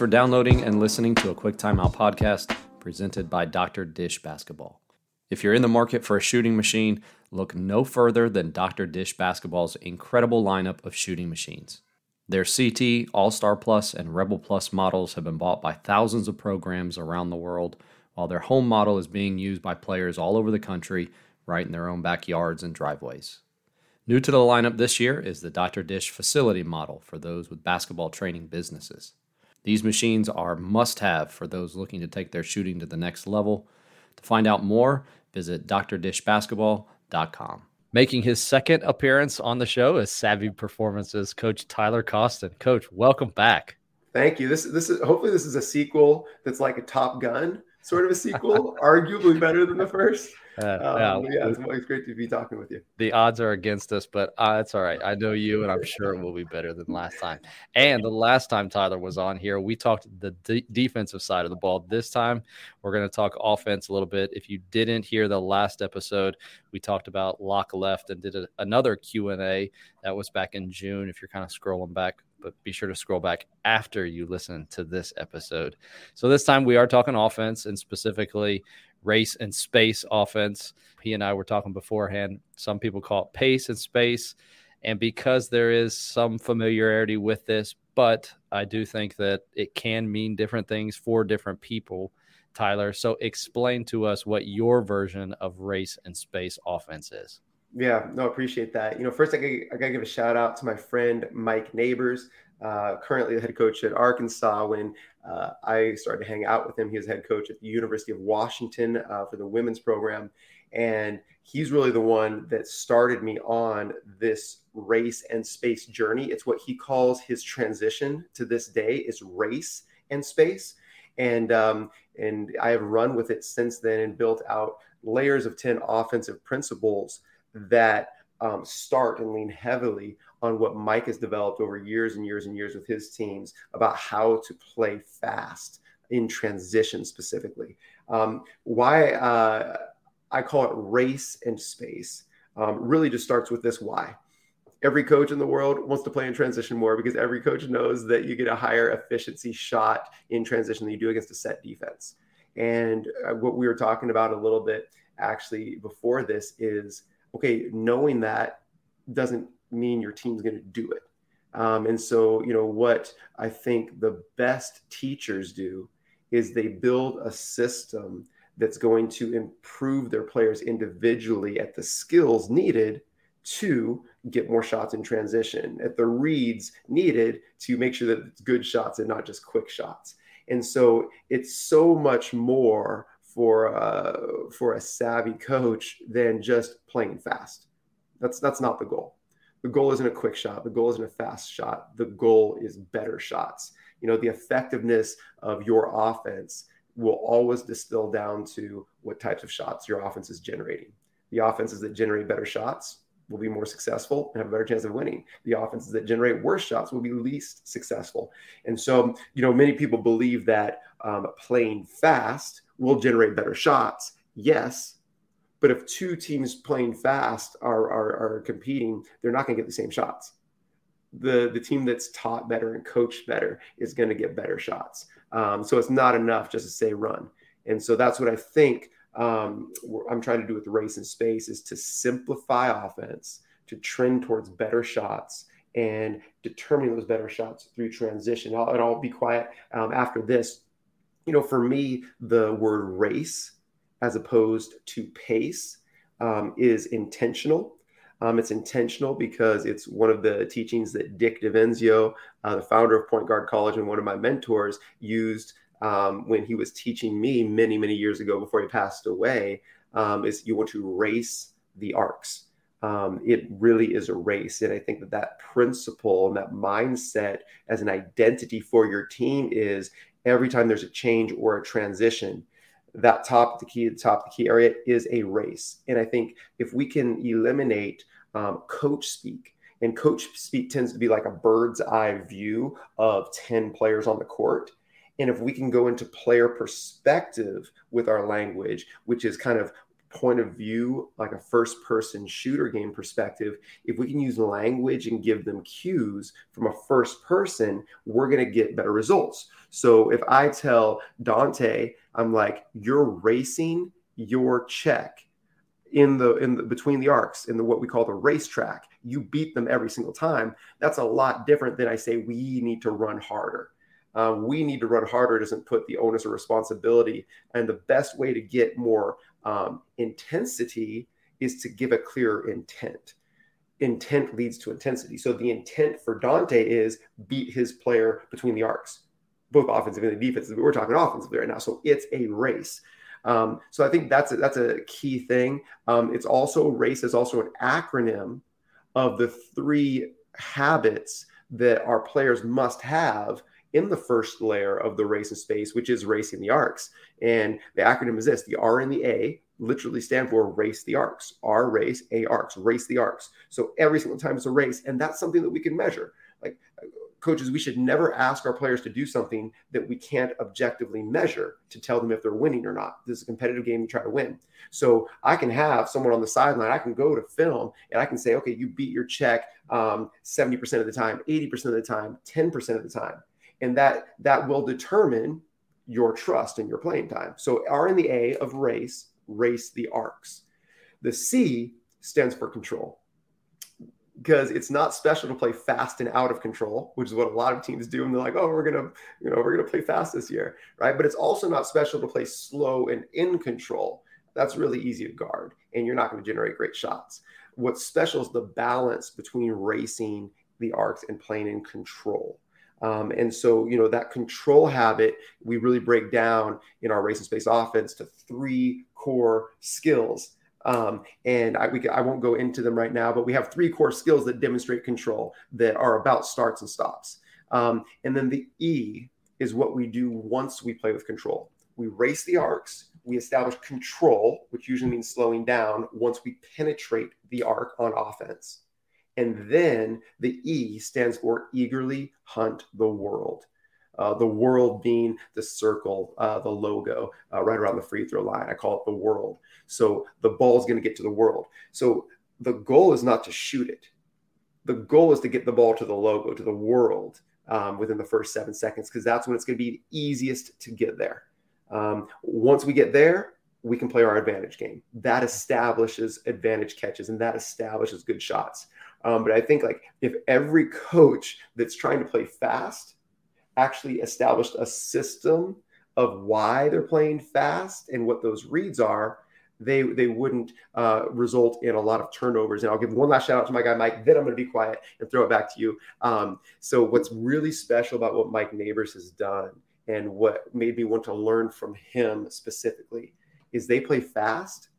for downloading and listening to a Quick Timeout podcast presented by Dr. Dish Basketball. If you're in the market for a shooting machine, look no further than Dr. Dish Basketball's incredible lineup of shooting machines. Their CT, All Star Plus, and Rebel Plus models have been bought by thousands of programs around the world, while their home model is being used by players all over the country, right in their own backyards and driveways. New to the lineup this year is the Dr. Dish facility model for those with basketball training businesses. These machines are must have for those looking to take their shooting to the next level. To find out more, visit drdishbasketball.com. Making his second appearance on the show is SAVI Performance's coach Tyler Coston. Coach, welcome back. Thank you. This this is hopefully this is a sequel that's like a Top Gun sort of a sequel, arguably better than the first. Uh, um, yeah, it's, it's, great to be talking with you. The odds are against us, but uh, it's all right. I know you, and I'm sure it will be better than last time. And the last time Tyler was on here, we talked the de- defensive side of the ball. This time, we're going to talk offense a little bit. If you didn't hear the last episode, we talked about lock left and did a, another Q and A that was back in June. If you're kind of scrolling back but be sure to scroll back after you listen to this episode. So this time we are talking offense and specifically race and space offense. He and I were talking beforehand. Some people call it pace and space. And because there is some familiarity with this, but I do think that it can mean different things for different people, Tyler. So explain to us what your version of race and space offense is. Yeah, no, appreciate that. You know, first I gotta, I gotta give a shout out to my friend Mike Neighbors, uh, currently the head coach at Arkansas. When uh, I started to hang out with him, he was head coach at the University of Washington uh, for the women's program, and he's really the one that started me on this race and space journey. It's what he calls his transition to this day is race and space, and um, and I have run with it since then and built out layers of ten offensive principles that um, start and lean heavily on what Mike has developed over years and years and years with his teams about how to play fast in transition specifically. Um, why uh, I call it race and space um, really just starts with this why. Every coach in the world wants to play in transition more because every coach knows that you get a higher efficiency shot in transition than you do against a set defense. And uh, what we were talking about a little bit actually before this is okay, knowing that doesn't mean your team's going to do it. Um, and so, you know, what I think the best teachers do is they build a system that's going to improve their players individually at the skills needed to get more shots in transition, at the reads needed to make sure that it's good shots and not just quick shots. And so it's so much more for uh, for a savvy coach than just playing fast. That's that's not the goal. The goal isn't a quick shot. The goal isn't a fast shot. The goal is better shots. You know, the effectiveness of your offense will always distill down to what types of shots your offense is generating. The offenses that generate better shots will be more successful and have a better chance of winning. The offenses that generate worse shots will be least successful. And so, you know, many people believe that um, playing fast will generate better shots. Yes. But if two teams playing fast are, are, are competing, they're not going to get the same shots. The, the team that's taught better and coached better is going to get better shots. Um, so it's not enough just to say run. And so that's what I think um, I'm trying to do with race and space is to simplify offense, to trend towards better shots, and determining those better shots through transition. I'll, and I'll be quiet um, after this you know, for me, the word race as opposed to pace um, is intentional. Um, it's intentional because it's one of the teachings that Dick DeVenzio, uh, the founder of Point Guard College and one of my mentors, used um, when he was teaching me many, many years ago before he passed away. Um, is you want to race the arcs. Um, it really is a race. And I think that that principle and that mindset as an identity for your team is every time there's a change or a transition, that top of the key, the top of the key area is a race. And I think if we can eliminate um, coach speak, and coach speak tends to be like a bird's eye view of 10 players on the court. And if we can go into player perspective with our language, which is kind of point of view, like a first person shooter game perspective, if we can use language and give them cues from a first person, we're going to get better results. So if I tell Dante, I'm like, you're racing your check in the in the between the arcs in the what we call the racetrack. You beat them every single time. That's a lot different than i say we need to run harder uh, we need to run harder. Doesn't put the onus or responsibility. And the best way to get more um, intensity is to give a clear intent. Intent leads to intensity. So the intent for dante is beat his player between the arcs both offensive and defensive. We're talking offensively right now. So it's a race. Um, so I think that's a, that's a key thing. Um, it's also race is also an acronym of the three habits that our players must have in the first layer of the race of space, which is racing the arcs. And the acronym is this: the R and the A literally stand for race the arcs. R race, A arcs, race the arcs. So every single time it's a race, and that's something that we can measure. Like coaches, we should never ask our players to do something that we can't objectively measure to tell them if they're winning or not. This is a competitive game, you try to win. So I can have someone on the sideline, I can go to film and I can say, okay, you beat your check um, 70% of the time, 80% of the time, 10% of the time. And that that will determine your trust and your playing time. So R in the A of race, race the arcs. The C stands for control because it's not special to play fast and out of control, which is what a lot of teams do. And they're like, oh, we're gonna, you know, we're gonna play fast this year, right? But it's also not special to play slow and in control. That's really easy to guard, and you're not going to generate great shots. What's special is the balance between racing the arcs and playing in control. Um, and so, you know, that control habit we really break down in our race and space offense to three core skills um, and I, we, I won't go into them right now, but we have three core skills that demonstrate control that are about starts and stops. Um, and then the E is what we do once we play with control. We race the arcs, we establish control, which usually means slowing down once we penetrate the arc on offense. And then the E stands for eagerly hunt the world. Uh, the world being the circle, uh, the logo uh, right around the free throw line. I call it the world. So the ball is going to get to the world. So the goal is not to shoot it. The goal is to get the ball to the logo, to the world um, within the first seven seconds, because that's when it's going to be easiest to get there. Um, once we get there, we can play our advantage game. That establishes advantage catches and that establishes good shots. Um, but I think like if every coach that's trying to play fast actually established a system of why they're playing fast and what those reads are, they they wouldn't uh, result in a lot of turnovers. And I'll give one last shout out to my guy Mike. Then I'm going to be quiet and throw it back to you. Um, so what's really special about what Mike Neighbors has done and what made me want to learn from him specifically is they play fast,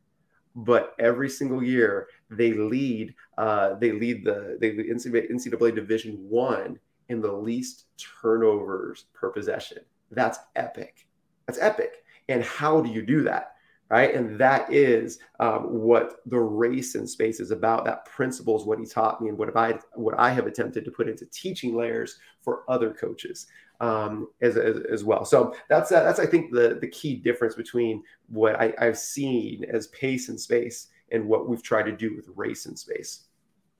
but every single year they lead uh, they lead the they NCAA Division One in the least turnovers per possession. That's epic. That's epic. And how do you do that? Right. And that is um, what the race in space is about. That principle is what he taught me and what I what I have attempted to put into teaching layers for other coaches um, as, as, as, well. So that's uh, that's I think the the key difference between what I, I've seen as pace and space and what we've tried to do with race and space.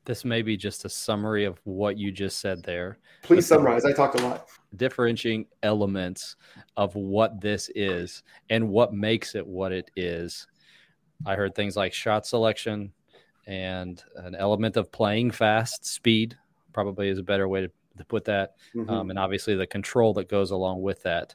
This may be just a summary of what you just said there. Please summarize. I talked a lot. Differentiating elements of what this is and what makes it what it is. I heard things like shot selection and an element of playing fast, speed probably is a better way to, to put that. Mm-hmm. Um, and obviously the control that goes along with that.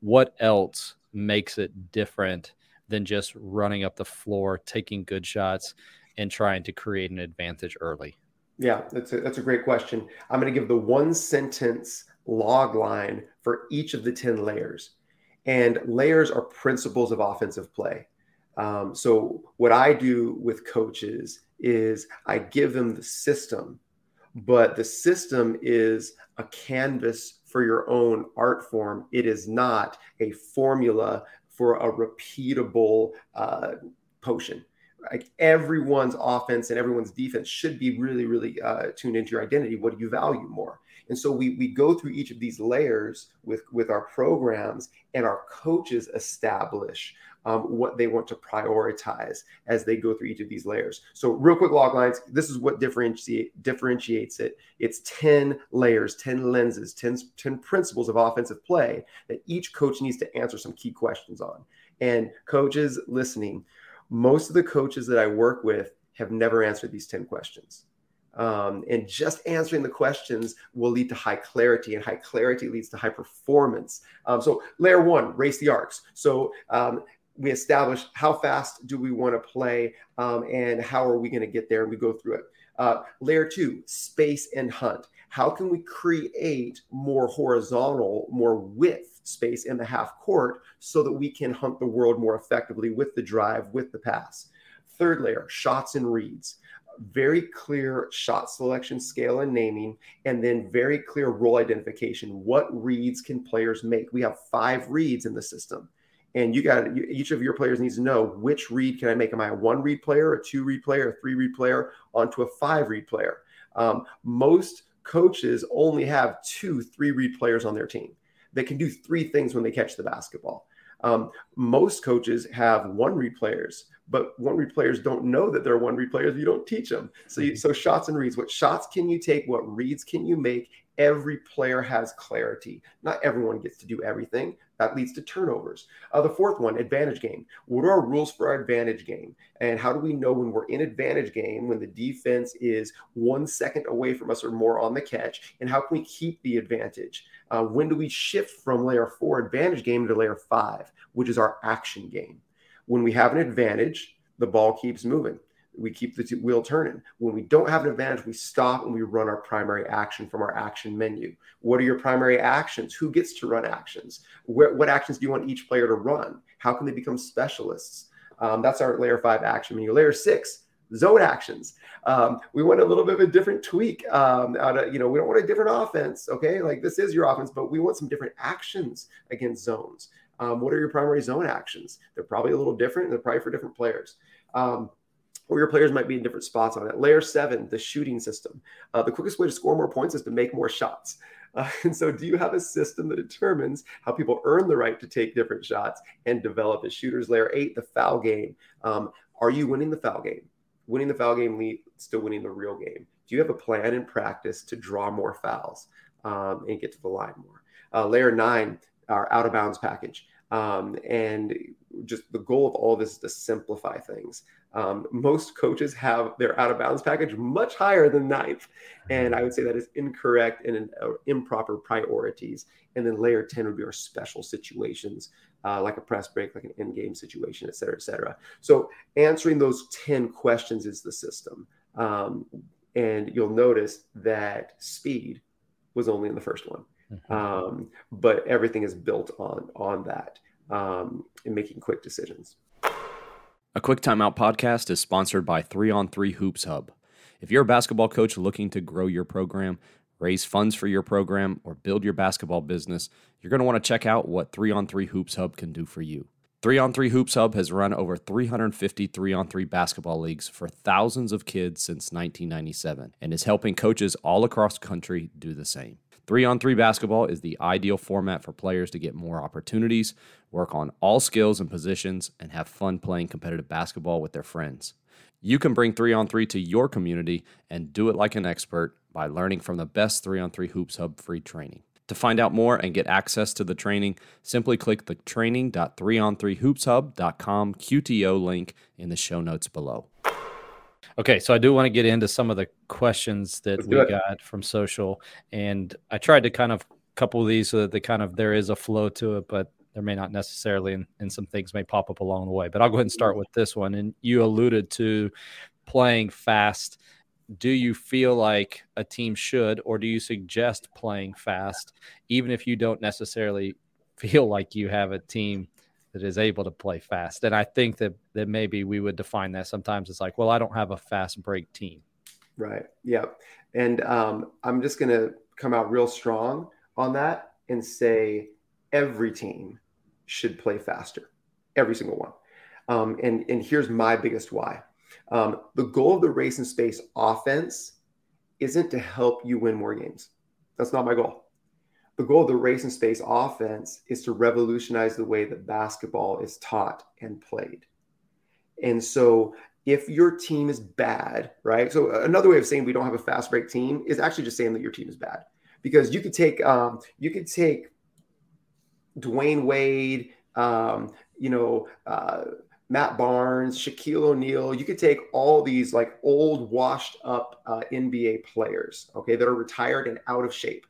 What else makes it different than just running up the floor, taking good shots? and trying to create an advantage early? Yeah, that's a, that's a great question. I'm going to give the one sentence log line for each of the 10 layers. And layers are principles of offensive play. Um, so, what I do with coaches is I give them the system, but the system is a canvas for your own art form. It is not a formula for a repeatable uh, potion like everyone's offense and everyone's defense should be really, really uh, tuned into your identity. What do you value more? And so we we go through each of these layers with with our programs, and our coaches establish um, what they want to prioritize as they go through each of these layers. So, real quick log lines this is what differentiate, differentiates it. It's 10 layers, 10 lenses, 10, 10 principles of offensive play that each coach needs to answer some key questions on. And coaches listening, most of the coaches that I work with have never answered these 10 questions. Um, and just answering the questions will lead to high clarity, and high clarity leads to high performance. Um, so, layer one, race the arcs. So, um, we establish how fast do we want to play um, and how are we going to get there, and we go through it. Uh, layer two, space and hunt. How can we create more horizontal, more width space in the half court so that we can hunt the world more effectively with the drive, with the pass? Third layer, shots and reads very clear shot selection scale and naming, and then very clear role identification. What reads can players make? We have five reads in the system. And you got each of your players needs to know which read can I make? Am I a one read player, a two read player, a three read player, onto a five read player? Um, most coaches only have two three read players on their team. They can do three things when they catch the basketball. Um, most coaches have one read players, but one read players don't know that they're one read players. You don't teach them. So, you, so shots and reads. What shots can you take? What reads can you make? Every player has clarity. Not everyone gets to do everything. That leads to turnovers. Uh, the fourth one, advantage game. What are our rules for our advantage game? And how do we know when we're in advantage game when the defense is one second away from us or more on the catch? And how can we keep the advantage? Uh, when do we shift from layer four advantage game to layer five, which is our action game? When we have an advantage, the ball keeps moving. We keep the wheel turning. When we don't have an advantage, we stop and we run our primary action from our action menu. What are your primary actions? Who gets to run actions? Where, what actions do you want each player to run? How can they become specialists? Um, that's our layer five action menu. Layer six, zone actions. Um, we want a little bit of a different tweak. Um, out of, you know, we don't want a different offense. Okay, like this is your offense, but we want some different actions against zones. Um, what are your primary zone actions? They're probably a little different. They're probably for different players. Um, or your players might be in different spots on it. Layer seven, the shooting system. Uh, the quickest way to score more points is to make more shots. Uh, and so, do you have a system that determines how people earn the right to take different shots and develop as shooters? Layer eight, the foul game. Um, are you winning the foul game? Winning the foul game leads to winning the real game. Do you have a plan in practice to draw more fouls um, and get to the line more? Uh, layer nine, our out of bounds package. Um, and just the goal of all this is to simplify things. Um, most coaches have their out of bounds package much higher than ninth. And I would say that is incorrect and uh, improper priorities. And then layer 10 would be our special situations, uh, like a press break, like an end game situation, et cetera, et cetera. So answering those 10 questions is the system. Um, and you'll notice that speed was only in the first one. Mm-hmm. Um, but everything is built on on that um, and making quick decisions. A quick timeout podcast is sponsored by Three on Three Hoops Hub. If you're a basketball coach looking to grow your program, raise funds for your program, or build your basketball business, you're going to want to check out what 3 on 3 Hoops Hub can do for you. 3 on 3 Hoops Hub has run over 350 3 on 3 basketball leagues for thousands of kids since 1997 and is helping coaches all across the country do the same. Three on three basketball is the ideal format for players to get more opportunities, work on all skills and positions, and have fun playing competitive basketball with their friends. You can bring three on three to your community and do it like an expert by learning from the best three on three Hoops Hub free training. To find out more and get access to the training, simply click the training.3on3hoopshub.com QTO link in the show notes below. Okay, so I do want to get into some of the questions that Let's we got from social, and I tried to kind of couple these so that the kind of there is a flow to it, but there may not necessarily, and, and some things may pop up along the way. But I'll go ahead and start with this one. And you alluded to playing fast. Do you feel like a team should, or do you suggest playing fast, even if you don't necessarily feel like you have a team that is able to play fast. And I think that that maybe we would define that sometimes it's like, well, I don't have a fast break team. Right. Yeah. And um, I'm just going to come out real strong on that and say every team should play faster, every single one. Um, and and here's my biggest why. Um, the goal of the race and space offense isn't to help you win more games. That's not my goal. The goal of the race and space offense is to revolutionize the way that basketball is taught and played. And so if your team is bad, right? So another way of saying we don't have a fast break team is actually just saying that your team is bad. Because you could take um, you could take Dwyane Wade, um, you know, uh, Matt Barnes, Shaquille O'Neal. You could take all these like old, washed up uh, NBA players, okay, that are retired and out of shape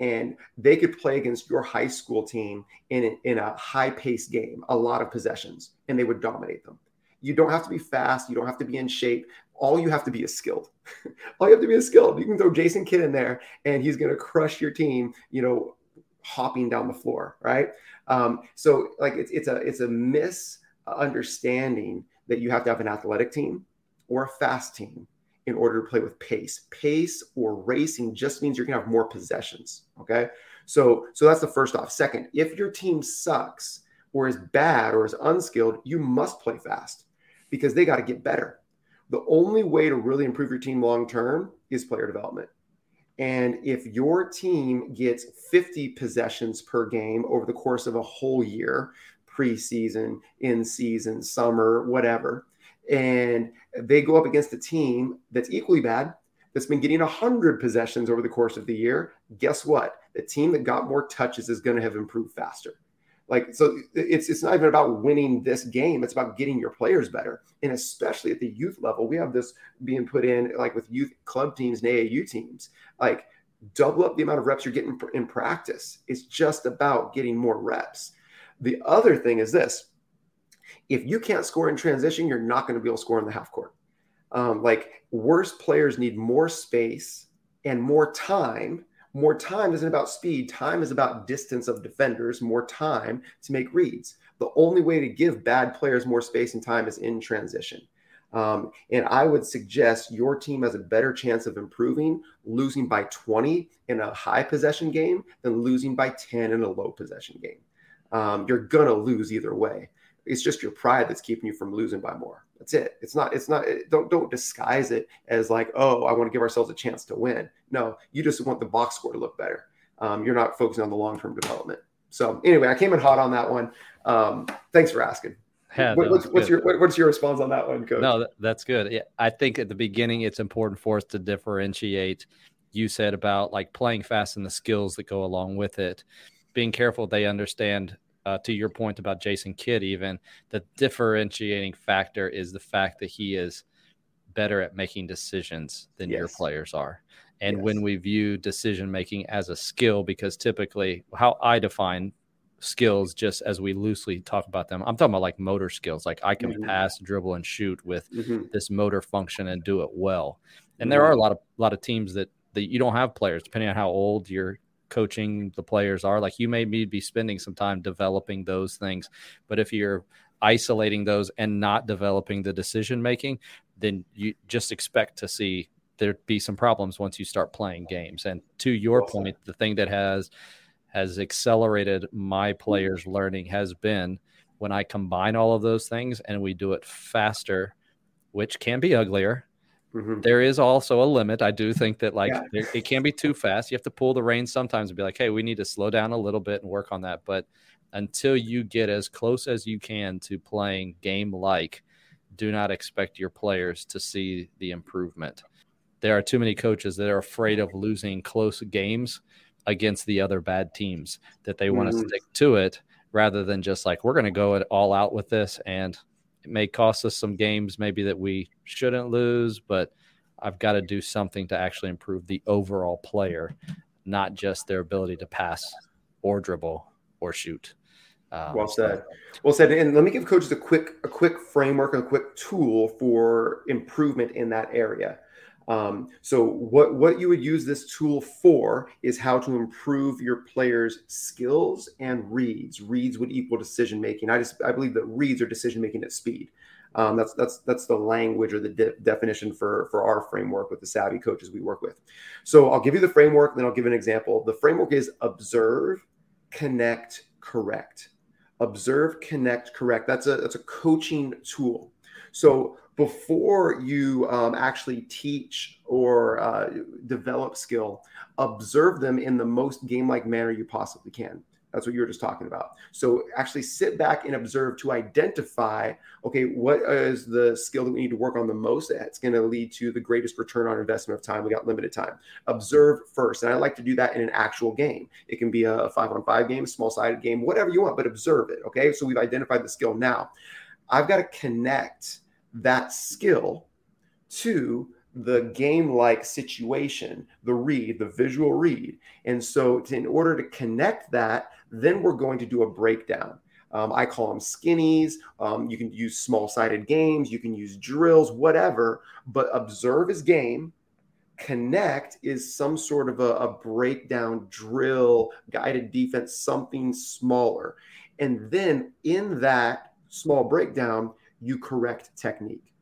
and they could play against your high school team in, in a high paced game, a lot of possessions, and they would dominate them. You don't have to be fast. You don't have to be in shape. All you have to be is skilled. All you have to be is skilled. You can throw Jason Kidd in there, and he's going to crush your team. You know, hopping down the floor, right? Um, so, like, it's it's a it's a misunderstanding that you have to have an athletic team or a fast team in order to play with pace. Pace or racing just means you're going to have more possessions. Okay. So, so that's the first off. Second, if your team sucks or is bad or is unskilled, you must play fast because they got to get better. The only way to really improve your team long term is player development. And if your team gets 50 possessions per game over the course of a whole year, preseason, in season, summer, whatever, and they go up against a team that's equally bad that's been getting 100 possessions over the course of the year. Guess what? The team that got more touches is going to have improved faster. Like so it's it's not even about winning this game. It's about getting your players better. And especially at the youth level we have this being put in like with youth club teams and aau teams. Like double up the amount of reps you're getting in practice. It's just about getting more reps. The other thing is this if you can't score in transition, you're not going to be able to score in the half court. Um, like worse players need more space and more time. More time isn't about speed. Time is about distance of defenders, more time to make reads. The only way to give bad players more space and time is in transition. Um, and I would suggest your team has a better chance of improving losing by 20 in a high possession game than losing by 10 in a low possession game. Um, you're going to lose either way. It's just your pride that's keeping you from losing by more. That's it. It's not. It's not. Don't don't disguise it as like, oh, I want to give ourselves a chance to win. No, you just want the box score to look better. Um, you're not focusing on the long term development. So anyway, I came in hot on that one. Um, thanks for asking. Yeah, what, what's, what's your what, what's your response on that one, Coach? No, that's good. Yeah, I think at the beginning it's important for us to differentiate. You said about like playing fast and the skills that go along with it. Being careful they understand uh, to your point about Jason Kidd, even the differentiating factor is the fact that he is better at making decisions than yes. your players are. And yes. when we view decision making as a skill, because typically how I define skills, just as we loosely talk about them, I'm talking about like motor skills. Like I can mm-hmm. pass, dribble, and shoot with mm-hmm. this motor function and do it well. And mm-hmm. there are a lot of a lot of teams that that you don't have players, depending on how old your coaching the players are. Like you may be spending some time developing those things, but if you're isolating those and not developing the decision making, then you just expect to see there be some problems once you start playing games. And to your point, the thing that has has accelerated my players' learning has been when I combine all of those things and we do it faster, which can be uglier Mm-hmm. There is also a limit. I do think that like yeah. it can be too fast. You have to pull the reins sometimes and be like, hey, we need to slow down a little bit and work on that. But until you get as close as you can to playing game like, do not expect your players to see the improvement. There are too many coaches that are afraid of losing close games against the other bad teams that they want mm-hmm. to stick to it rather than just like we're going to go it all out with this and it may cost us some games, maybe that we shouldn't lose, but I've got to do something to actually improve the overall player, not just their ability to pass or dribble or shoot. Um, well said. Well said. And let me give coaches a quick a quick framework and a quick tool for improvement in that area. Um, so what what you would use this tool for is how to improve your players' skills and reads. Reads would equal decision making. I just I believe that reads are decision making at speed. Um, that's that's that's the language or the de- definition for for our framework with the savvy coaches we work with. So I'll give you the framework, then I'll give an example. The framework is observe, connect, correct. Observe, connect, correct. That's a that's a coaching tool. So before you um, actually teach or uh, develop skill, observe them in the most game like manner you possibly can. That's what you were just talking about. So actually sit back and observe to identify, okay, what is the skill that we need to work on the most that's going to lead to the greatest return on investment of time. We got limited time. Observe first. And I like to do that in an actual game. It can be a five on five game, small sided game, whatever you want, but observe it. Okay. So we've identified the skill now. I've got to connect that skill to the game like situation, the read, the visual read. And so, to, in order to connect that, then we're going to do a breakdown. Um, I call them skinnies. Um, you can use small sided games, you can use drills, whatever, but observe is game. Connect is some sort of a, a breakdown drill, guided defense, something smaller. And then in that small breakdown, you correct technique.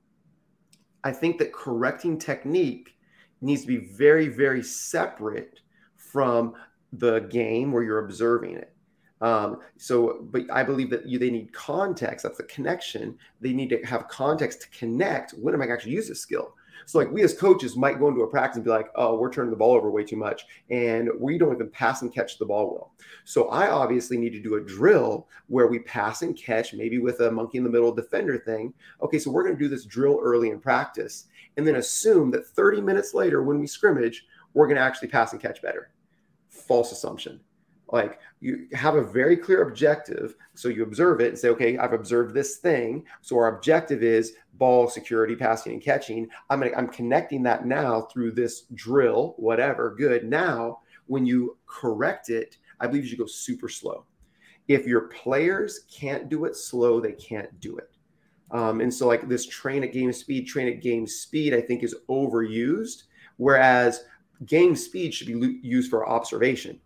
I think that correcting technique needs to be very, very separate from the game where you're observing it. Um, so, but I believe that you, they need context. That's the connection. They need to have context to connect. When am I going actually use this skill? So, like we as coaches might go into a practice and be like, "Oh, we're turning the ball over way too much, and we don't even pass and catch the ball well." So, I obviously need to do a drill where we pass and catch, maybe with a monkey in the middle defender thing. Okay, so we're going to do this drill early in practice, and then assume that 30 minutes later, when we scrimmage, we're going to actually pass and catch better. False assumption like you have a very clear objective so you observe it and say okay i've observed this thing. So our objective is ball security passing and catching. I'm gonna, i'm connecting that now through this drill whatever good. Now when you correct it i believe you should go super slow. If your players can't do it slow they can't do it. Um, and so like this train at game speed train at game speed i think is overused whereas game speed should be used for observation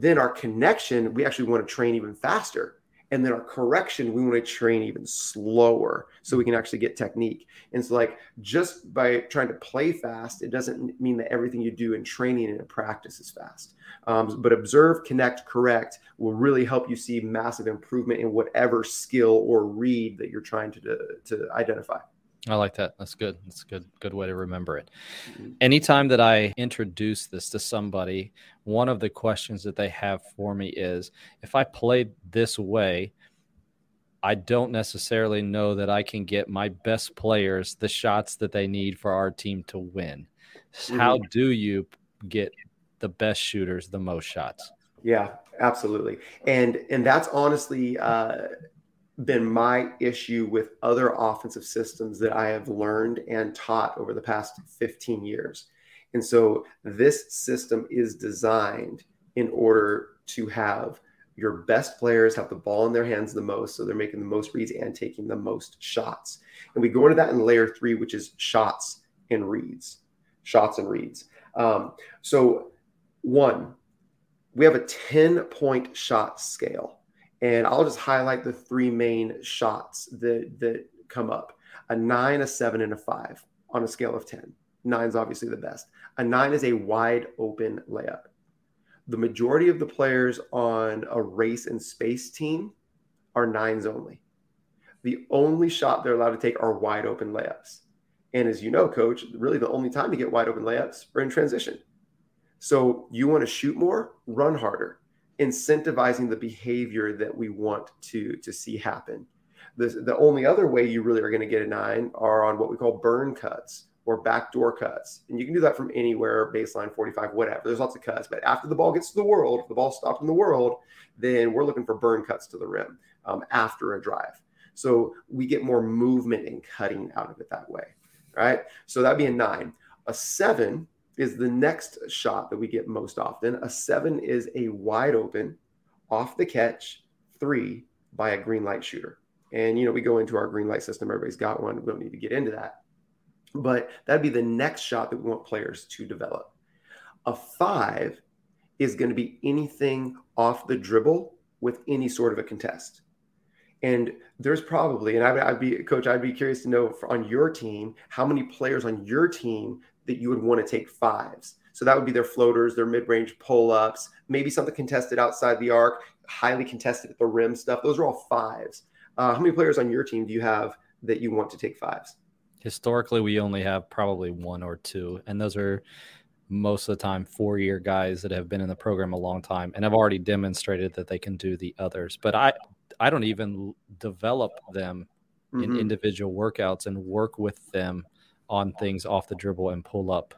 then our connection, we actually want to train even faster. And then our correction, we want to train even slower so we can actually get technique. And so, like, just by trying to play fast, it doesn't mean that everything you do in training and in practice is fast. Um, but observe, connect, correct will really help you see massive improvement in whatever skill or read that you're trying to, to, to identify. I like that. That's good. That's a good good way to remember it. Anytime that I introduce this to somebody, one of the questions that they have for me is if I play this way, I don't necessarily know that I can get my best players the shots that they need for our team to win. Mm-hmm. How do you get the best shooters the most shots? Yeah, absolutely. And and that's honestly uh been my issue with other offensive systems that I have learned and taught over the past 15 years. And so this system is designed in order to have your best players have the ball in their hands the most. So they're making the most reads and taking the most shots. And we go into that in layer three, which is shots and reads. Shots and reads. Um, so, one, we have a 10 point shot scale. And I'll just highlight the three main shots that that come up: a nine, a seven, and a five on a scale of ten. Nine's obviously the best. A nine is a wide open layup. The majority of the players on a race and space team are nines only. The only shot they're allowed to take are wide open layups. And as you know, coach, really the only time to get wide open layups are in transition. So you want to shoot more, run harder incentivizing the behavior that we want to to see happen. The, the only other way you really are going to get a nine are on what we call burn cuts or backdoor cuts. And you can do that from anywhere, baseline 45, whatever. There's lots of cuts. But after the ball gets to the world, the ball stopped in the world, then we're looking for burn cuts to the rim um, after a drive. So we get more movement and cutting out of it that way. Right. So that'd be a nine. A seven is the next shot that we get most often. A seven is a wide open, off the catch three by a green light shooter. And, you know, we go into our green light system, everybody's got one. We don't need to get into that. But that'd be the next shot that we want players to develop. A five is going to be anything off the dribble with any sort of a contest. And there's probably, and I'd, I'd, be, coach, I'd be curious to know on your team, how many players on your team that you would want to take fives. So that would be their floaters, their mid range pull ups, maybe something contested outside the arc, highly contested at the rim stuff. Those are all fives. Uh, how many players on your team do you have that you want to take fives. Historically, we only have probably one or two, and those are most of the time four year guys that have been in the program a long time and have already demonstrated that they can do the others. But I, I don't even develop them mm-hmm. in individual workouts and work with them on things off the dribble and pull up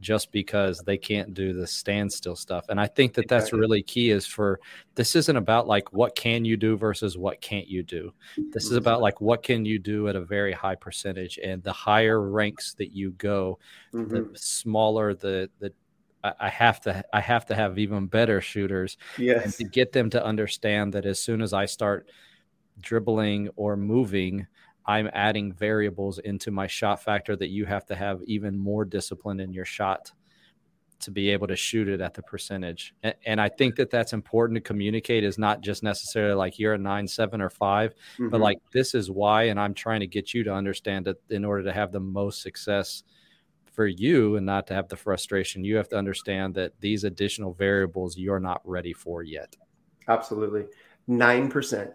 just because they can't do the standstill stuff. And I think that that's really key is for this isn't about like what can you do versus what can't you do. This is about like what can you do at a very high percentage and the higher ranks that you go, mm-hmm. the smaller the the I have to I have to have even better shooters yes. and to get them to understand that as soon as I start dribbling or moving I'm adding variables into my shot factor that you have to have even more discipline in your shot to be able to shoot it at the percentage. And, and, I think that that's important to communicate is not just necessarily like you're a nine, seven, or 5 mm-hmm. but like this is why. And I'm trying to get you to understand that in order to have the most success for you and not to have the frustration, you have to understand that these additional variables you're not ready for yet. Absolutely. 9%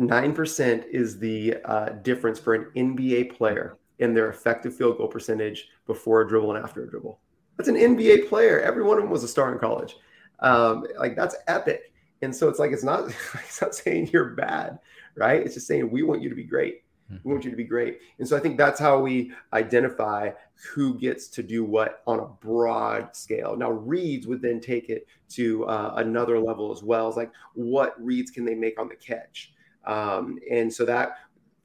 9% is the uh, difference for an NBA player in their effective field goal percentage before a dribble and after a dribble. That's an NBA player. Every one of them was a star in college. Um, like that's epic. And so it's like it's not it's not saying you're bad, right? It's just saying we want you to be great. We want you to be great. And so I think that's how we identify who gets to do what on a broad scale. Now, reads would then take it to uh, another level as well. It's like what reads can they make on the catch? Um, and so that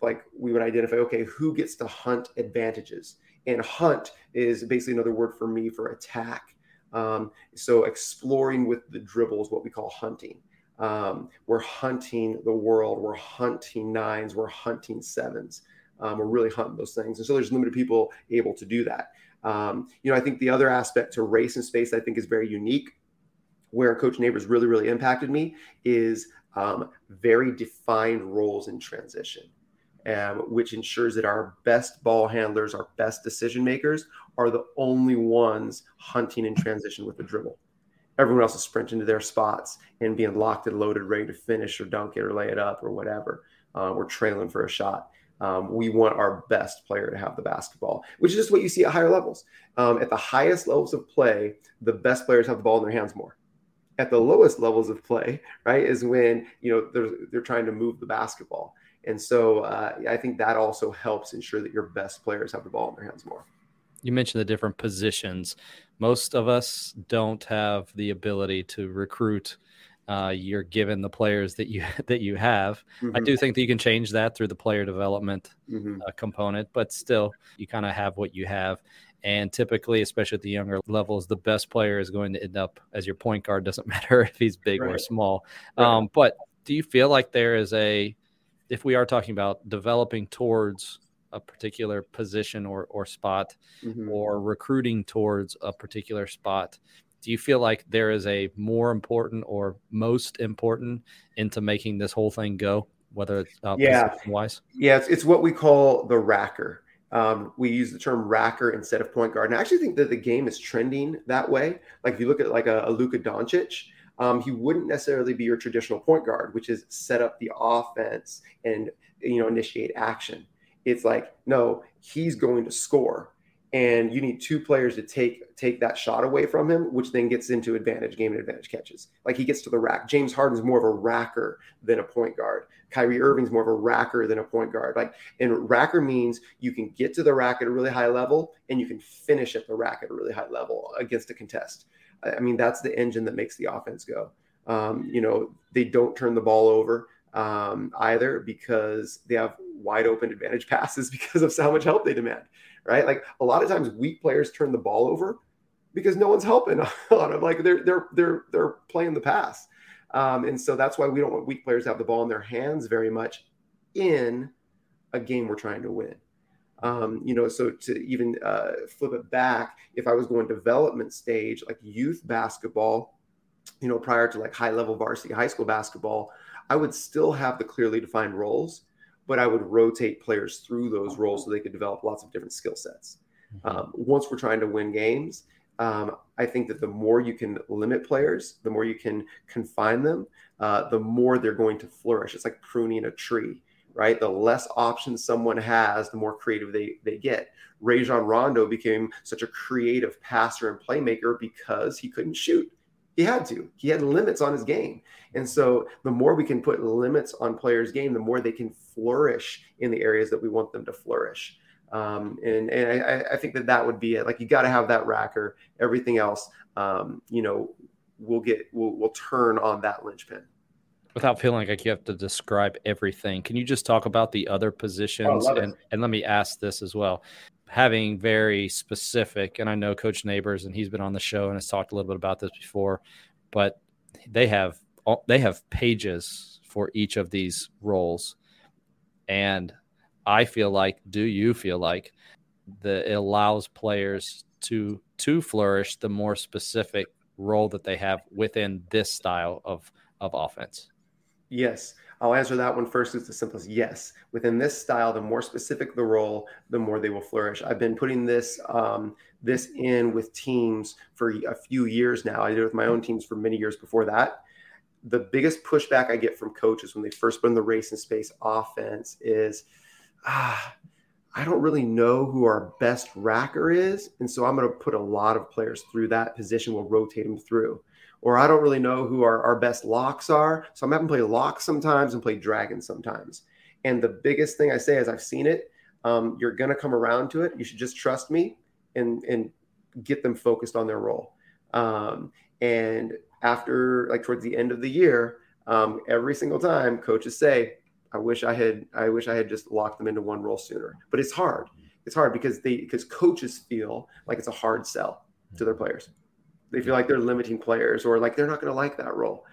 like we would identify, okay, who gets to hunt advantages? And hunt is basically another word for me for attack. Um, so exploring with the dribble is what we call hunting. Um, we're hunting the world. We're hunting nines. We're hunting sevens. Um, we're really hunting those things. And so there's limited people able to do that. Um, you know, I think the other aspect to race and space I think is very unique. Where Coach Neighbors really, really impacted me is um, very defined roles in transition, um, which ensures that our best ball handlers, our best decision makers, are the only ones hunting in transition with the dribble. Everyone else is sprinting to their spots and being locked and loaded, ready to finish or dunk it or lay it up or whatever. Uh, we're trailing for a shot. Um, we want our best player to have the basketball, which is just what you see at higher levels. Um, at the highest levels of play, the best players have the ball in their hands more at the lowest levels of play, right, is when you know they're they're trying to move the basketball. And so uh, I think that also helps ensure that your best players have the ball in their hands more. You mentioned the different positions. Most of us don't have the ability to recruit. Uh, you're given the players that you that you have. Mm-hmm. I do think that you can change that through the player development mm-hmm. uh, component, but still, you kind of have what you have. And typically, especially at the younger levels, the best player is going to end up as your point guard. Doesn't matter if he's big right. or small. Right. Um, but do you feel like there is a, if we are talking about developing towards a particular position or, or spot mm-hmm. or recruiting towards a particular spot, do you feel like there is a more important or most important into making this whole thing go, whether it's uh, yeah. wise? Yeah, it's, it's what we call the racker. Um, we use the term racker instead of point guard. And I actually think that the game is trending that way. Like if you look at like a, a Luka Doncic, um, he wouldn't necessarily be your traditional point guard, which is set up the offense and you know initiate action. It's like no, he's going to score and you need two players to take take that shot away from him, which then gets into advantage game and advantage catches. Like he gets to the rack. James Harden's more of a racker than a point guard. Kyrie Irving's more of a racker than a point guard. Like and racker means you can get to the rack at a really high level and you can finish at the rack at a really high level against a contest. I mean that's the engine that makes the offense go. Um, you know they don't turn the ball over um, either because they have wide open advantage passes because of how much help they demand right? Like a lot of times weak players turn the ball over because no one's helping on them. Like they're they're they're they're playing the pass. Um, and so that's why we don't want weak players to have the ball in their hands very much in a game we're trying to win. Um, you know, so to even uh, flip it back, if I was going development stage, like youth basketball, you know, prior to like high level varsity high school basketball, I would still have the clearly defined roles but I would rotate players through those roles so they could develop lots of different skill sets. Mm-hmm. Um, once we're trying to win games, um, I think that the more you can limit players, the more you can confine them, uh, the more they're going to flourish. It's like pruning a tree, right? The less options someone has, the more creative they, they get. Rajon Rondo became such a creative passer and playmaker because he couldn't shoot. He had to. He had limits on his game. And so the more we can put limits on players' game, the more they can flourish in the areas that we want them to flourish. Um, and and I, I, think that that would be it. Like you got to have that racker. Everything else, um, you know, will get will will turn on that linchpin. Without feeling like you have to describe everything, can you just talk about the other positions? Oh, and and let me ask this as well. Having very specific, and I know Coach Neighbors, and he's been on the show and has talked a little bit about this before, but they have they have pages for each of these roles, and I feel like, do you feel like that it allows players to to flourish the more specific role that they have within this style of of offense? Yes. I'll answer that one first. It's the simplest yes. Within this style, the more specific the role, the more they will flourish. I've been putting this um, this in with teams for a few years now. I did it with my own teams for many years before that. The biggest pushback I get from coaches when they first in the race and space offense is ah, I don't really know who our best racker is. And so I'm going to put a lot of players through that position. We'll rotate them through. Or I don't really know who our, our best locks are. So I'm having to play locks sometimes and play dragon sometimes. And the biggest thing I say is I've seen it. Um, you're going to come around to it. You should just trust me and, and get them focused on their role. Um, and after, like, towards the end of the year, um, every single time coaches say, I wish I had I wish I had just locked them into one role sooner. But it's hard. It's hard because they because coaches feel like it's a hard sell to their players. They feel like they're limiting players or like they're not going to like that role.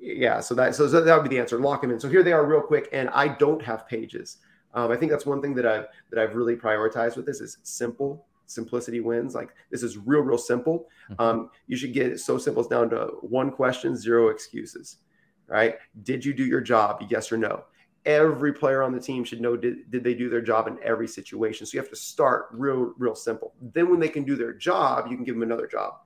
Yeah, so that so that would be the answer. Lock them in. So here they are, real quick. And I don't have pages. Um, I think that's one thing that I've that I've really prioritized with this is simple. Simplicity wins. Like this is real, real simple. Mm-hmm. Um, you should get it so simple. It's down to one question, zero excuses. Right? Did you do your job? Yes or no? every player on the team should know did, did they do their job in every situation so you have to start real real simple then when they can do their job you can give them another job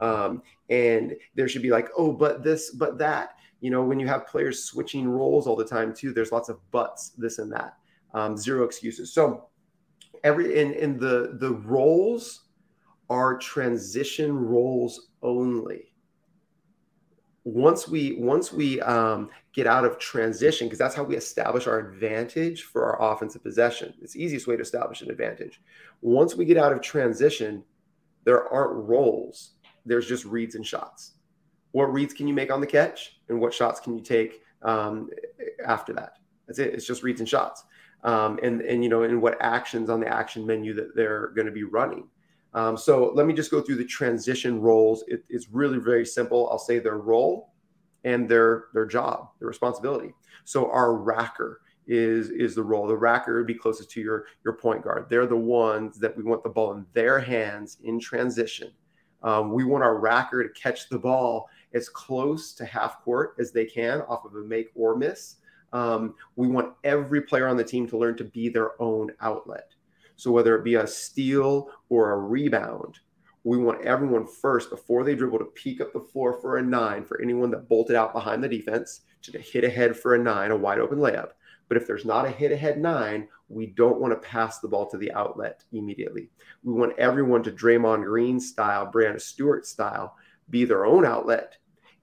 um, and there should be like oh but this but that. You know when you have players switching roles all the time too there's lots of buts this and that. Um, zero excuses. So every in in the the roles are transition roles only. Once we once we um, get out of transition because that's how we establish our advantage for our offensive possession. It's easiest way to establish an advantage. Once we get out of transition there aren't roles there's just reads and shots what reads can you make on the catch and what shots can you take um, after that that's it it's just reads and shots um, and and you know and what actions on the action menu that they're going to be running um, so let me just go through the transition roles. It, it's really very simple. I'll say their role and their their job, their responsibility. So our racker is is the role. The racker would be closest to your your point guard. They're the ones that we want the ball in their hands in transition. Um, we want our racker to catch the ball as close to half court as they can off of a make or miss. Um, we want every player on the team to learn to be their own outlet. So whether it be a steal or a rebound, we want everyone first before they dribble to peek up the floor for a nine for anyone that bolted out behind the defense to hit ahead for a nine, a wide open layup. But if there's not a hit ahead nine, we don't want to pass the ball to the outlet immediately. We want everyone to Draymond Green style, Breanna Stewart style, be their own outlet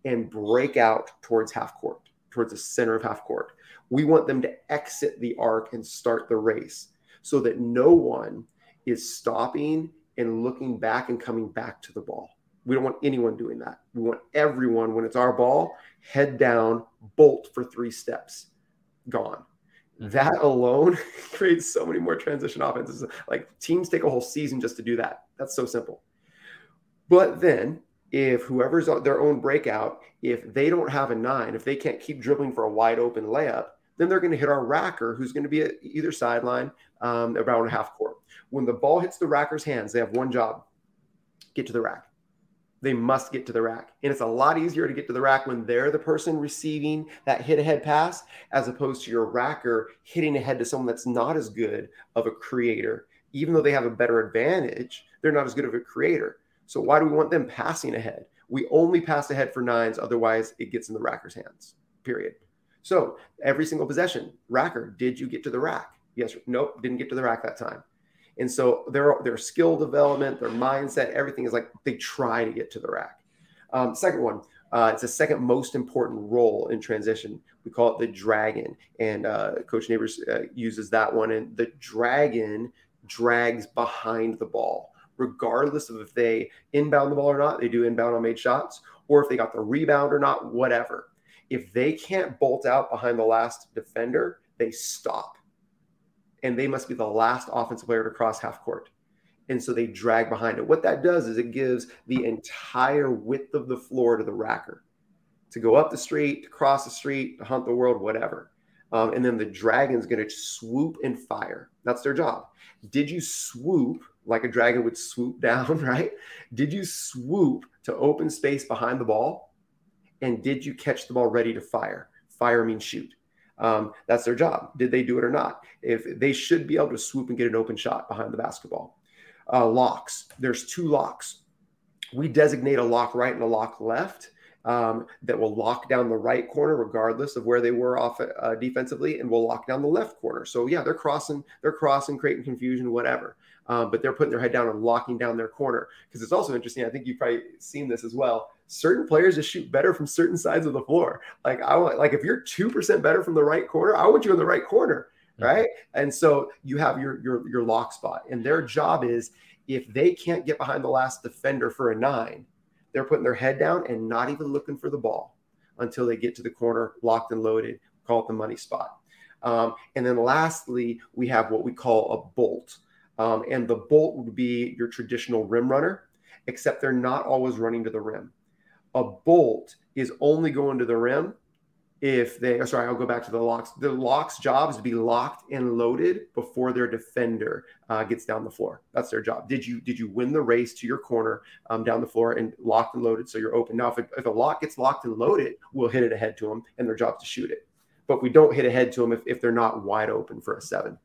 and break out towards half court, towards the center of half court. We want them to exit the arc and start the race so that no one is stopping and looking back and coming back to the ball. We don't want anyone doing that. We want everyone, when it's our ball, head down, bolt for three steps, gone. That alone creates so many more transition offenses. Like teams take a whole season just to do that. That's so simple. But then, if whoever's their own breakout, if they don't have a nine, if they can't keep dribbling for a wide open layup, then they're going to hit our racker, who's going to be at either sideline um, around half court. When the ball hits the racker's hands, they have one job get to the rack. They must get to the rack. And it's a lot easier to get to the rack when they're the person receiving that hit ahead pass, as opposed to your racker hitting ahead to someone that's not as good of a creator. Even though they have a better advantage, they're not as good of a creator. So why do we want them passing ahead? We only pass ahead for nines, otherwise, it gets in the racker's hands, period. So every single possession, racker, did you get to the rack? Yes, nope, didn't get to the rack that time. And so their their skill development, their mindset, everything is like they try to get to the rack. Um, second one, uh, it's the second most important role in transition. We call it the dragon, and uh, Coach Neighbors uh, uses that one. And the dragon drags behind the ball, regardless of if they inbound the ball or not. They do inbound on made shots, or if they got the rebound or not. Whatever. If they can't bolt out behind the last defender, they stop, and they must be the last offensive player to cross half court and so they drag behind it. What that does is it gives the entire width of the floor to the racker to go up the street, to cross the street, to hunt the world, whatever. Um, and then the dragon's going to swoop and fire. That's their job. Did you swoop like a dragon would swoop down, right? Did you swoop to open space behind the ball? And did you catch the ball ready to fire? Fire means shoot. Um, that's their job. Did they do it or not? If they should be able to swoop and get an open shot behind the basketball uh, locks. There's two locks. We designate a lock right and a lock left um, that will lock down the right corner regardless of where they were off uh, defensively, and will lock down the left corner. So yeah, they're crossing, they're crossing, creating confusion, whatever. Um, but they're putting their head down and locking down their corner because it's also interesting. I think you've probably seen this as well. Certain players just shoot better from certain sides of the floor. Like I want, like if you're two percent better from the right corner, I want you in the right corner right? And so you have your your your lock spot, and their job is if they can't get behind the last defender for a nine, they're putting their head down and not even looking for the ball until they get to the corner, locked and loaded. Call it the money spot. Um, and then lastly, we have what we call a bolt. Um, and the bolt would be your traditional rim runner, except they're not always running to the rim. A bolt is only going to the rim if they oh, sorry i'll go back to the locks. The locks job is to be locked and loaded before their defender uh, gets down the floor. That's their job. Did you did you win the race to your corner um, down the floor and locked and loaded so you're open? Now if, it, if a lock gets locked and loaded we'll hit it ahead to them and their job is to shoot it. But we don't hit ahead to them if, if they're not wide open for a seven.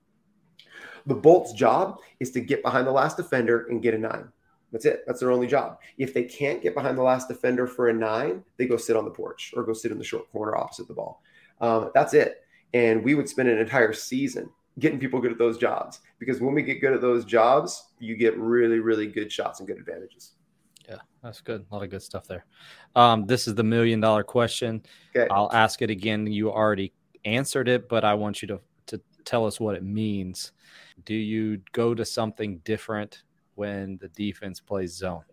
The bolt's job is to get behind the last defender and get a nine that's it. That's their only job. If they can't get behind the last defender for a nine, they go sit on the porch or go sit in the short corner opposite the ball. Um, that's it. And we would spend an entire season getting people good at those jobs because when we get good at those jobs, you get really, really good shots and good advantages. Yeah, that's good. A lot of good stuff there. Um, this is the million dollar question. Okay. I'll ask it again. You already answered it, but I want you to, to tell us what it means. Do you go to something different when the defense plays zone?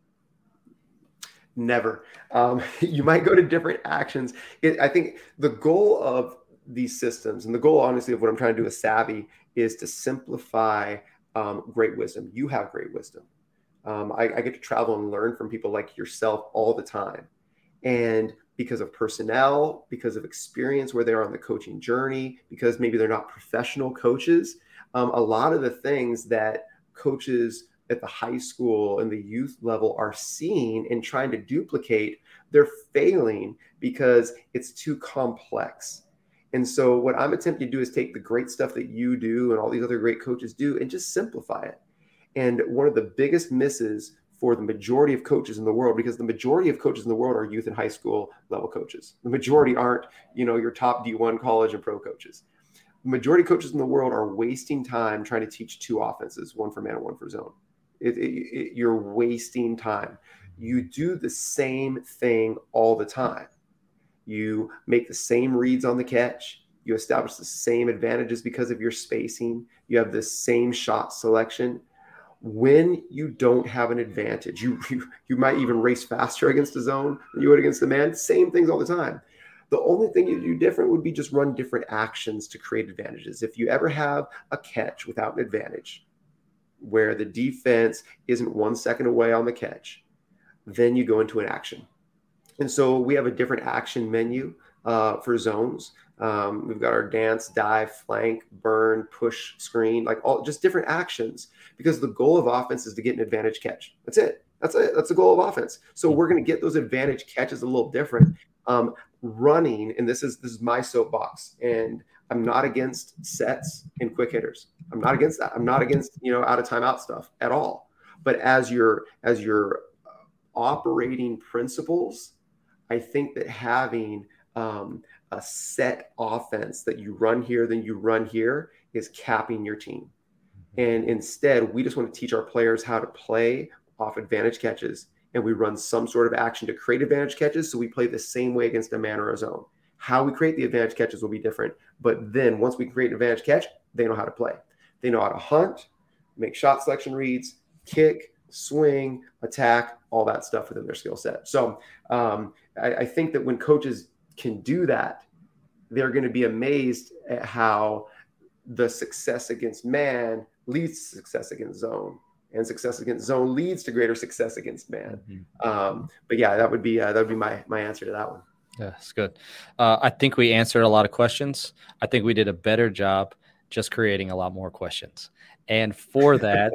Never. Um, you might go to different actions. It, I think the goal of these systems and the goal, honestly, of what I'm trying to do with SAVI is to simplify um, great wisdom. You have great wisdom. Um, I, I get to travel and learn from people like yourself all the time. And because of personnel, because of experience where they're on the coaching journey, because maybe they're not professional coaches, um, a lot of the things that coaches at the high school and the youth level are seeing and trying to duplicate, they're failing because it's too complex. And so, what I'm attempting to do is take the great stuff that you do and all these other great coaches do and just simplify it. And one of the biggest misses for the majority of coaches in the world, because the majority of coaches in the world are youth and high school level coaches. The majority aren't, you know, your top D1 college and pro coaches. The majority of coaches in the world are wasting time trying to teach two offenses, one for man and one for zone. It, it, it, you're wasting time. You do the same thing all the time. You make the same reads on the catch. You establish the same advantages because of your spacing. You have the same shot selection. When you don't have an advantage, you, you, you might even race faster against a zone than you would against the man. Same things all the time. The only thing you do different would be just run different actions to create advantages. If you ever have a catch without an advantage, where the defense isn't one second away on the catch, then you go into an action. And so we have a different action menu uh, for zones. Um, we've got our dance, dive, flank, burn, push, screen, like all just different actions because the goal of offense is to get an advantage catch. That's it. That's it. That's the goal of offense. So we're going to get those advantage catches a little different. Um, running, and this is this is my soapbox, and I'm not against sets and quick hitters. I'm not against that. I'm not against you know out of timeout stuff at all. But as your as your uh, operating principles, I think that having um, a set offense that you run here, then you run here is capping your team. Mm-hmm. And instead, we just want to teach our players how to play off advantage catches. And we run some sort of action to create advantage catches. So we play the same way against a man or a zone. How we create the advantage catches will be different. But then once we create an advantage catch, they know how to play. They know how to hunt, make shot selection reads, kick, swing, attack, all that stuff within their skill set. So um, I, I think that when coaches can do that, they're going to be amazed at how the success against man leads to success against zone and success against zone leads to greater success against man. Mm-hmm. Um, but yeah, that would be uh, that would be my my answer to that one. Yeah, it's good. Uh, I think we answered a lot of questions. I think we did a better job just creating a lot more questions. And for that,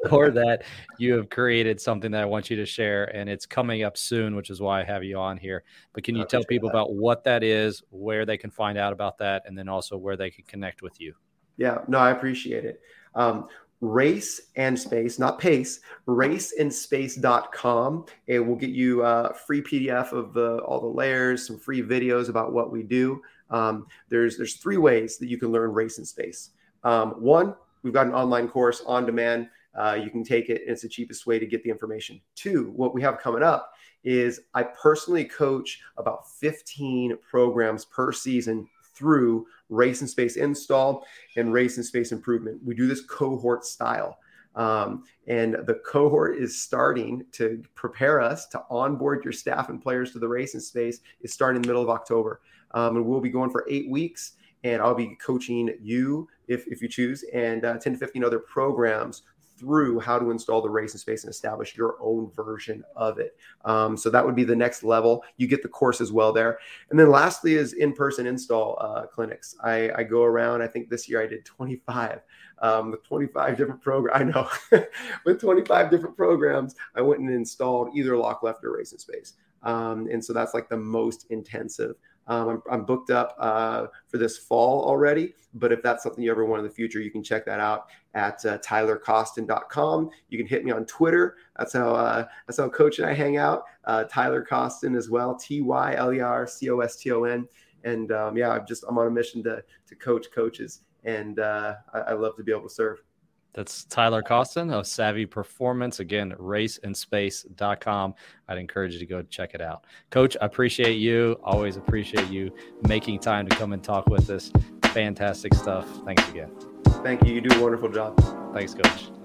for that, you have created something that I want you to share, and it's coming up soon, which is why I have you on here. But can you tell people that. about what that is, where they can find out about that, and then also where they can connect with you? Yeah, no, I appreciate it. Um, race and space, not pace, raceandspace.com. It will get you a free PDF of the, all the layers, some free videos about what we do. Um, there's, there's three ways that you can learn race and space. Um, one, we've got an online course on demand. Uh, you can take it. It's the cheapest way to get the information. Two, what we have coming up is I personally coach about 15 programs per season through race and space install and race and space improvement. We do this cohort style. Um, and the cohort is starting to prepare us to onboard your staff and players to the race and space is starting in the middle of October. Um, and we'll be going for eight weeks and I'll be coaching you if, if you choose and uh, 10 to 15 other programs through how to install the race and space and establish your own version of it. Um, so that would be the next level. You get the course as well there. And then lastly is in-person install uh, clinics. I, I, go around, I think this year I did 25 um, with 25 different programs. I know with 25 different programs, I went and installed either lock left or race and space. Um, and so that's like the most intensive um, I'm, I'm, booked up uh, for this fall already, but if that's something you ever want in the future, you can check that out at uh, tylercoston.com. You can hit me on Twitter. That's how uh, that's how Coach and I hang out. Uh, Tyler Coston as well, T Y L E R C O S T O N. And um, yeah, I'm just I'm on a mission to to coach coaches, and uh, I, I love to be able to serve. That's Tyler Coston of SAVI Performance. Again, raceandspace.com. I'd encourage you to go check it out. Coach, I appreciate you. Always appreciate you making time to come and talk with us. Fantastic stuff. Thanks again. Thank you. You do a wonderful job. Thanks, Coach.